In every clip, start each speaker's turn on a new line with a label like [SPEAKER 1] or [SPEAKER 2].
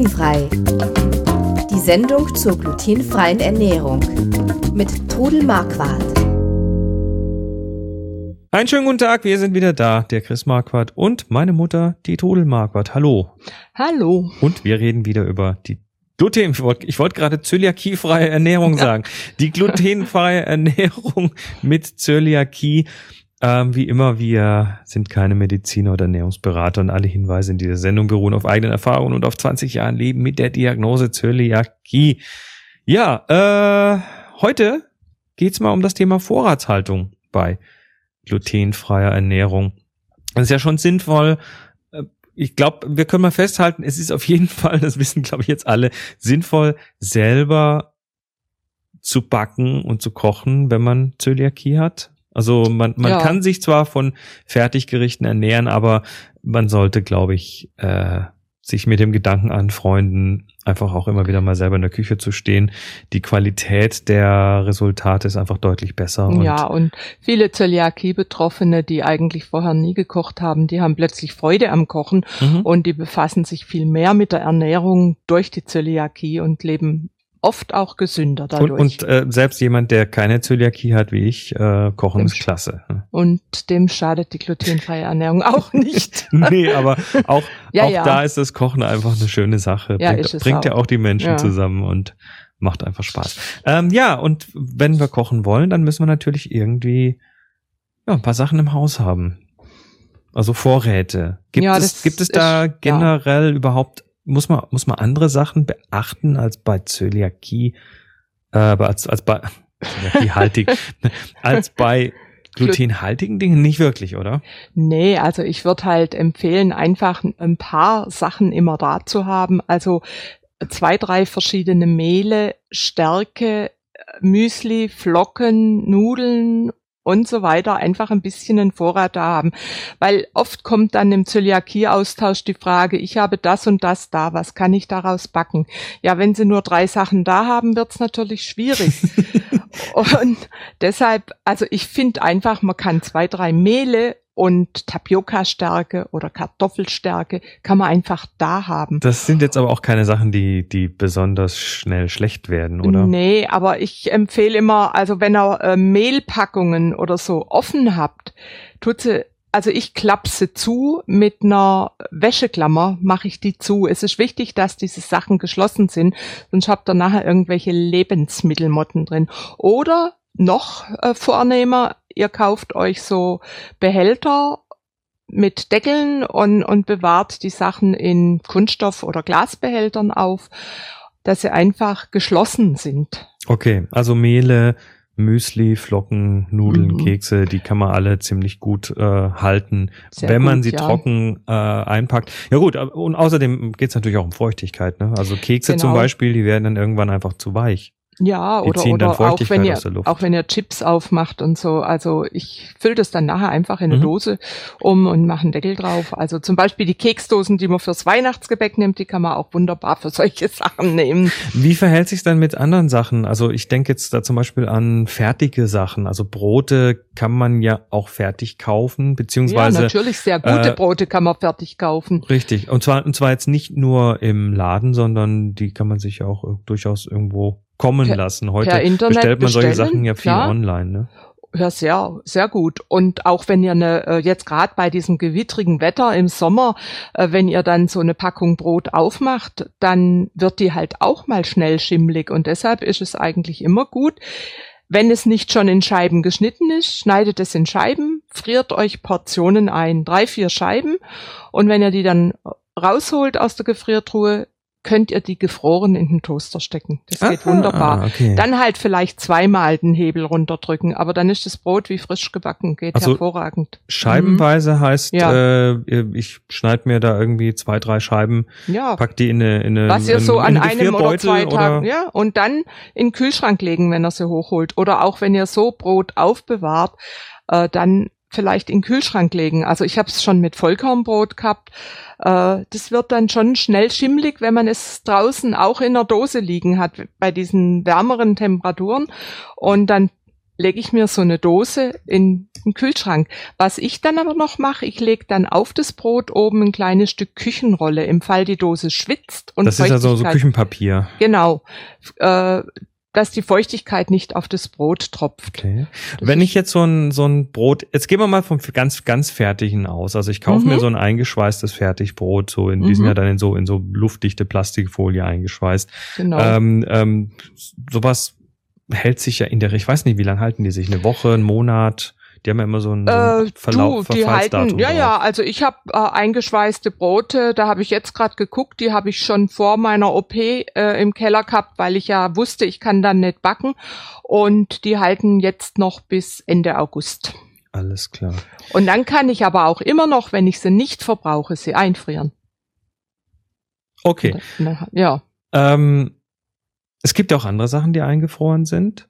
[SPEAKER 1] Glutenfrei. Die Sendung zur glutenfreien Ernährung mit Trudel Marquardt.
[SPEAKER 2] Einen schönen guten Tag, wir sind wieder da, der Chris Marquardt und meine Mutter, die Trudel Marquardt. Hallo.
[SPEAKER 3] Hallo.
[SPEAKER 2] Und wir reden wieder über die Gluten, ich wollte wollt gerade zöliakiefreie Ernährung sagen. Die glutenfreie Ernährung mit Zöliakie. Ähm, wie immer, wir sind keine Mediziner oder Ernährungsberater und alle Hinweise in dieser Sendung beruhen auf eigenen Erfahrungen und auf 20 Jahren Leben mit der Diagnose Zöliakie. Ja, äh, heute geht's mal um das Thema Vorratshaltung bei glutenfreier Ernährung. Das ist ja schon sinnvoll. Äh, ich glaube, wir können mal festhalten, es ist auf jeden Fall, das wissen, glaube ich, jetzt alle, sinnvoll, selber zu backen und zu kochen, wenn man Zöliakie hat. Also man, man ja. kann sich zwar von Fertiggerichten ernähren, aber man sollte, glaube ich, äh, sich mit dem Gedanken anfreunden, einfach auch immer wieder mal selber in der Küche zu stehen. Die Qualität der Resultate ist einfach deutlich besser.
[SPEAKER 3] Und ja, und viele Zöliakie-Betroffene, die eigentlich vorher nie gekocht haben, die haben plötzlich Freude am Kochen mhm. und die befassen sich viel mehr mit der Ernährung durch die Zöliakie und leben oft auch gesünder dadurch.
[SPEAKER 2] Und, und äh, selbst jemand, der keine Zöliakie hat wie ich, äh, kochen dem ist klasse.
[SPEAKER 3] Und dem schadet die glutenfreie Ernährung auch nicht.
[SPEAKER 2] nee, aber auch, ja, auch ja. da ist das Kochen einfach eine schöne Sache. Ja, bringt, bringt auch. ja auch die Menschen ja. zusammen und macht einfach Spaß. Ähm, ja, und wenn wir kochen wollen, dann müssen wir natürlich irgendwie ja, ein paar Sachen im Haus haben. Also Vorräte. Gibt ja, es, gibt es da ist, generell überhaupt muss man, muss man andere Sachen beachten als bei Zöliakie, äh, als, als bei Zöliakiehaltig, als bei glutenhaltigen Dingen nicht wirklich, oder?
[SPEAKER 3] Nee, also ich würde halt empfehlen, einfach ein paar Sachen immer da zu haben. Also zwei, drei verschiedene Mehle, Stärke, Müsli, Flocken, Nudeln und so weiter einfach ein bisschen einen Vorrat da haben. Weil oft kommt dann im Zöliakie-Austausch die Frage, ich habe das und das da, was kann ich daraus backen? Ja, wenn Sie nur drei Sachen da haben, wird's natürlich schwierig. und deshalb, also ich finde einfach, man kann zwei, drei Mehle und Tapioca-Stärke oder Kartoffelstärke kann man einfach da haben.
[SPEAKER 2] Das sind jetzt aber auch keine Sachen, die, die besonders schnell schlecht werden, oder?
[SPEAKER 3] Nee, aber ich empfehle immer, also wenn ihr äh, Mehlpackungen oder so offen habt, tut sie also ich klappe zu mit einer Wäscheklammer, mache ich die zu. Es ist wichtig, dass diese Sachen geschlossen sind, sonst habt ihr nachher irgendwelche Lebensmittelmotten drin. Oder noch äh, vornehmer, ihr kauft euch so Behälter mit Deckeln und, und bewahrt die Sachen in Kunststoff- oder Glasbehältern auf, dass sie einfach geschlossen sind.
[SPEAKER 2] Okay, also Mehle, Müsli, Flocken, Nudeln, mhm. Kekse, die kann man alle ziemlich gut äh, halten, Sehr wenn man sie ja. trocken äh, einpackt. Ja gut, und außerdem geht es natürlich auch um Feuchtigkeit. Ne? Also Kekse genau. zum Beispiel, die werden dann irgendwann einfach zu weich.
[SPEAKER 3] Ja, oder, oder auch wenn ihr auch wenn ihr Chips aufmacht und so. Also ich fülle das dann nachher einfach in eine mhm. Dose um und mache einen Deckel drauf. Also zum Beispiel die Keksdosen, die man fürs Weihnachtsgebäck nimmt, die kann man auch wunderbar für solche Sachen nehmen.
[SPEAKER 2] Wie verhält sich dann mit anderen Sachen? Also ich denke jetzt da zum Beispiel an fertige Sachen. Also Brote kann man ja auch fertig kaufen, beziehungsweise. Ja,
[SPEAKER 3] natürlich sehr gute äh, Brote kann man fertig kaufen.
[SPEAKER 2] Richtig. Und zwar, und zwar jetzt nicht nur im Laden, sondern die kann man sich auch durchaus irgendwo kommen per, lassen. Heute bestellt man solche Sachen ja viel klar. online. Ne?
[SPEAKER 3] Ja, sehr, sehr gut. Und auch wenn ihr eine, äh, jetzt gerade bei diesem gewittrigen Wetter im Sommer, äh, wenn ihr dann so eine Packung Brot aufmacht, dann wird die halt auch mal schnell schimmlig. Und deshalb ist es eigentlich immer gut, wenn es nicht schon in Scheiben geschnitten ist, schneidet es in Scheiben, friert euch Portionen ein, drei, vier Scheiben. Und wenn ihr die dann rausholt aus der Gefriertruhe, könnt ihr die gefroren in den Toaster stecken. Das geht ah, wunderbar. Okay. Dann halt vielleicht zweimal den Hebel runterdrücken, aber dann ist das Brot wie frisch gebacken, geht also hervorragend.
[SPEAKER 2] Scheibenweise mhm. heißt, ja. äh, ich schneide mir da irgendwie zwei, drei Scheiben, ja. pack die in eine, in eine
[SPEAKER 3] Was ihr in, so an einem oder zwei Tagen, ja, und dann in den Kühlschrank legen, wenn ihr sie hochholt. Oder auch wenn ihr so Brot aufbewahrt, äh, dann vielleicht in den Kühlschrank legen. Also ich habe es schon mit Vollkornbrot gehabt. Äh, das wird dann schon schnell schimmlig, wenn man es draußen auch in der Dose liegen hat bei diesen wärmeren Temperaturen. Und dann lege ich mir so eine Dose in den Kühlschrank. Was ich dann aber noch mache, ich lege dann auf das Brot oben ein kleines Stück Küchenrolle, im Fall die Dose schwitzt und
[SPEAKER 2] Das ist also so Küchenpapier.
[SPEAKER 3] Genau. Äh, dass die Feuchtigkeit nicht auf das Brot tropft.
[SPEAKER 2] Okay. Wenn ich jetzt so ein, so ein Brot, jetzt gehen wir mal vom ganz, ganz fertigen aus. Also ich kaufe mhm. mir so ein eingeschweißtes Fertigbrot, so in diesem mhm. Jahr dann in so, in so luftdichte Plastikfolie eingeschweißt. Genau. Ähm, ähm, sowas hält sich ja in der, ich weiß nicht, wie lange halten die sich? Eine Woche, einen Monat? Die haben ja immer so einen, so einen äh, Verlauf,
[SPEAKER 3] du, die halten, Ja, drauf. ja, also ich habe äh, eingeschweißte Brote, da habe ich jetzt gerade geguckt, die habe ich schon vor meiner OP äh, im Keller gehabt, weil ich ja wusste, ich kann dann nicht backen. Und die halten jetzt noch bis Ende August.
[SPEAKER 2] Alles klar.
[SPEAKER 3] Und dann kann ich aber auch immer noch, wenn ich sie nicht verbrauche, sie einfrieren.
[SPEAKER 2] Okay.
[SPEAKER 3] Ja.
[SPEAKER 2] Ähm, es gibt ja auch andere Sachen, die eingefroren sind.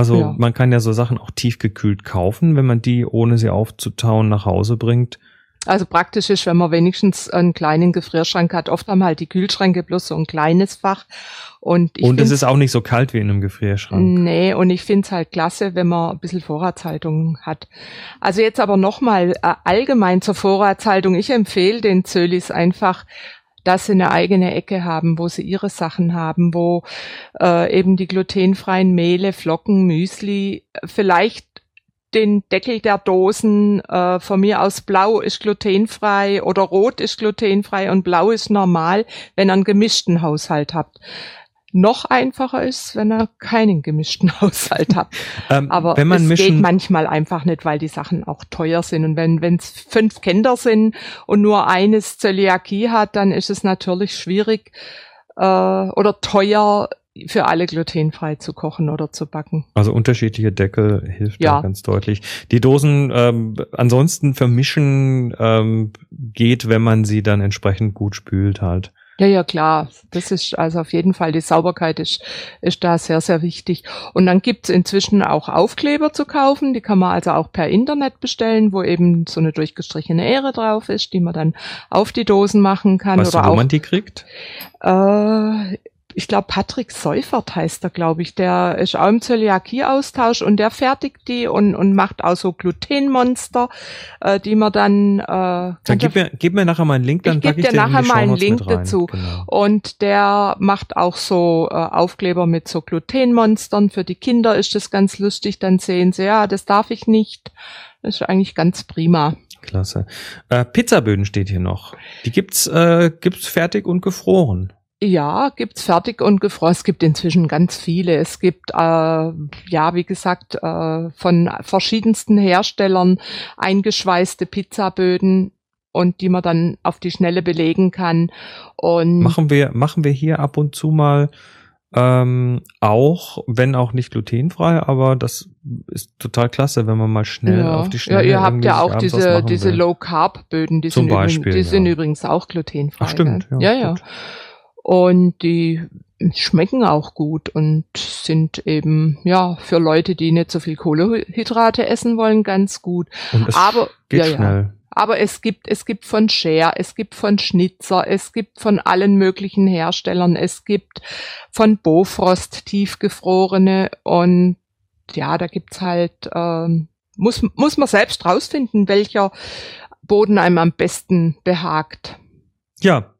[SPEAKER 2] Also ja. man kann ja so Sachen auch tiefgekühlt kaufen, wenn man die, ohne sie aufzutauen, nach Hause bringt.
[SPEAKER 3] Also praktisch ist, wenn man wenigstens einen kleinen Gefrierschrank hat. Oft haben halt die Kühlschränke bloß so ein kleines Fach. Und, ich
[SPEAKER 2] und es ist auch nicht so kalt wie in einem Gefrierschrank.
[SPEAKER 3] Nee, und ich finde es halt klasse, wenn man ein bisschen Vorratshaltung hat. Also jetzt aber nochmal äh, allgemein zur Vorratshaltung. Ich empfehle den Zölis einfach dass sie eine eigene Ecke haben, wo sie ihre Sachen haben, wo äh, eben die glutenfreien Mehle, Flocken, Müsli, vielleicht den Deckel der Dosen äh, von mir aus blau ist glutenfrei oder rot ist glutenfrei und blau ist normal, wenn ihr einen gemischten Haushalt habt noch einfacher ist, wenn er keinen gemischten Haushalt hat. Ähm, Aber wenn man es mischen, geht manchmal einfach nicht, weil die Sachen auch teuer sind. Und wenn es fünf Kinder sind und nur eines Zöliakie hat, dann ist es natürlich schwierig äh, oder teuer für alle glutenfrei zu kochen oder zu backen.
[SPEAKER 2] Also unterschiedliche Deckel hilft ja ganz deutlich. Die Dosen ähm, ansonsten vermischen ähm, geht, wenn man sie dann entsprechend gut spült halt.
[SPEAKER 3] Ja, ja, klar. Das ist also auf jeden Fall, die Sauberkeit ist, ist da sehr, sehr wichtig. Und dann gibt's inzwischen auch Aufkleber zu kaufen, die kann man also auch per Internet bestellen, wo eben so eine durchgestrichene Ehre drauf ist, die man dann auf die Dosen machen kann.
[SPEAKER 2] Weißt oder du, wo auch, man die kriegt?
[SPEAKER 3] Äh, ich glaube, Patrick Seufert heißt er, glaube ich. Der ist auch im Zöliakie-Austausch und der fertigt die und, und macht auch so Glutenmonster, äh, die man dann. Äh,
[SPEAKER 2] dann gib mir, gib mir nachher mal einen Link, dann ich packe ich dir nachher mal einen Link dazu.
[SPEAKER 3] Genau. Und der macht auch so äh, Aufkleber mit so Glutenmonstern. Für die Kinder ist das ganz lustig. Dann sehen sie, ja, das darf ich nicht. Das ist eigentlich ganz prima.
[SPEAKER 2] Klasse. Äh, Pizzaböden steht hier noch. Die gibt's, äh, gibt's fertig und gefroren.
[SPEAKER 3] Ja, gibt's fertig und gefroren. Es gibt inzwischen ganz viele. Es gibt, äh, ja, wie gesagt, äh, von verschiedensten Herstellern eingeschweißte Pizzaböden und die man dann auf die Schnelle belegen kann. Und
[SPEAKER 2] machen wir, machen wir hier ab und zu mal ähm, auch, wenn auch nicht glutenfrei, aber das ist total klasse, wenn man mal schnell ja. auf die Schnelle.
[SPEAKER 3] Ja, ihr habt ja auch diese, diese Low Carb Böden, die,
[SPEAKER 2] Zum
[SPEAKER 3] sind,
[SPEAKER 2] Beispiel,
[SPEAKER 3] übrigens, die
[SPEAKER 2] ja.
[SPEAKER 3] sind übrigens auch glutenfrei.
[SPEAKER 2] Ach, stimmt.
[SPEAKER 3] Ja, ja. ja. Und die schmecken auch gut und sind eben, ja, für Leute, die nicht so viel Kohlehydrate essen wollen, ganz gut.
[SPEAKER 2] Aber, geht ja, schnell. Ja.
[SPEAKER 3] Aber es gibt, es gibt von Share, es gibt von Schnitzer, es gibt von allen möglichen Herstellern, es gibt von Bofrost tiefgefrorene und ja, da gibt's halt, ähm, muss, muss man selbst rausfinden, welcher Boden einem am besten behagt.
[SPEAKER 2] Ja,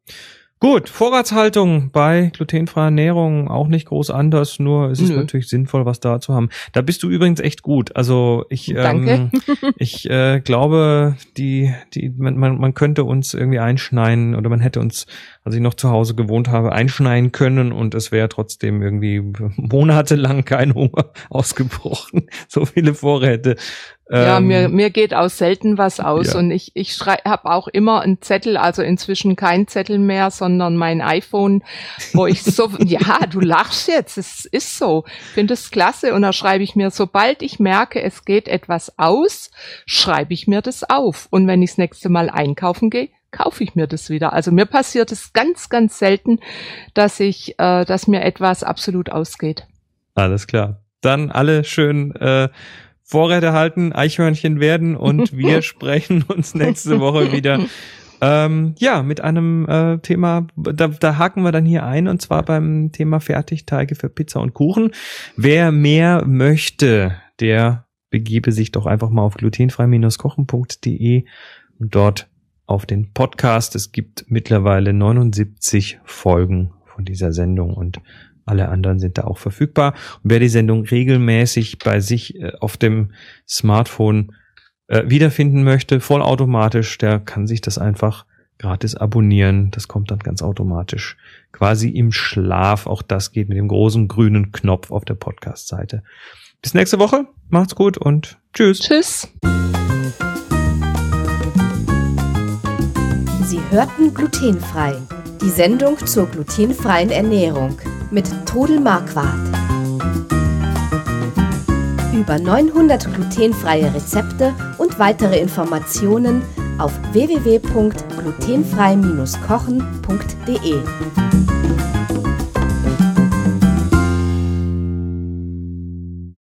[SPEAKER 2] Gut, Vorratshaltung bei glutenfreier Ernährung auch nicht groß anders, nur es ist Nö. natürlich sinnvoll, was da zu haben. Da bist du übrigens echt gut. Also ich, ähm, ich äh, glaube, die, die, man, man, man könnte uns irgendwie einschneiden oder man hätte uns, als ich noch zu Hause gewohnt habe, einschneiden können und es wäre trotzdem irgendwie monatelang kein Hunger ausgebrochen. So viele Vorräte.
[SPEAKER 3] Ja, ähm, mir, mir geht auch selten was aus ja. und ich, ich habe auch immer einen Zettel, also inzwischen kein Zettel mehr, sondern mein iPhone, wo ich so, ja, du lachst jetzt, es ist so, finde es klasse und da schreibe ich mir, sobald ich merke, es geht etwas aus, schreibe ich mir das auf und wenn ich das nächste Mal einkaufen gehe, kaufe ich mir das wieder. Also mir passiert es ganz, ganz selten, dass ich, äh, dass mir etwas absolut ausgeht.
[SPEAKER 2] Alles klar. Dann alle schön äh, Vorräte halten, Eichhörnchen werden und wir sprechen uns nächste Woche wieder Ähm, ja, mit einem äh, Thema, da, da haken wir dann hier ein und zwar beim Thema Fertigteige für Pizza und Kuchen. Wer mehr möchte, der begebe sich doch einfach mal auf glutenfrei-kochen.de und dort auf den Podcast. Es gibt mittlerweile 79 Folgen von dieser Sendung und alle anderen sind da auch verfügbar. Und wer die Sendung regelmäßig bei sich äh, auf dem Smartphone äh, wiederfinden möchte, vollautomatisch, der kann sich das einfach gratis abonnieren. Das kommt dann ganz automatisch. Quasi im Schlaf. Auch das geht mit dem großen grünen Knopf auf der Podcast-Seite. Bis nächste Woche. Macht's gut und tschüss.
[SPEAKER 3] Tschüss.
[SPEAKER 1] Sie hörten glutenfrei. Die Sendung zur glutenfreien Ernährung mit Todel Marquardt. Über 900 glutenfreie Rezepte und weitere Informationen auf www.glutenfrei-kochen.de.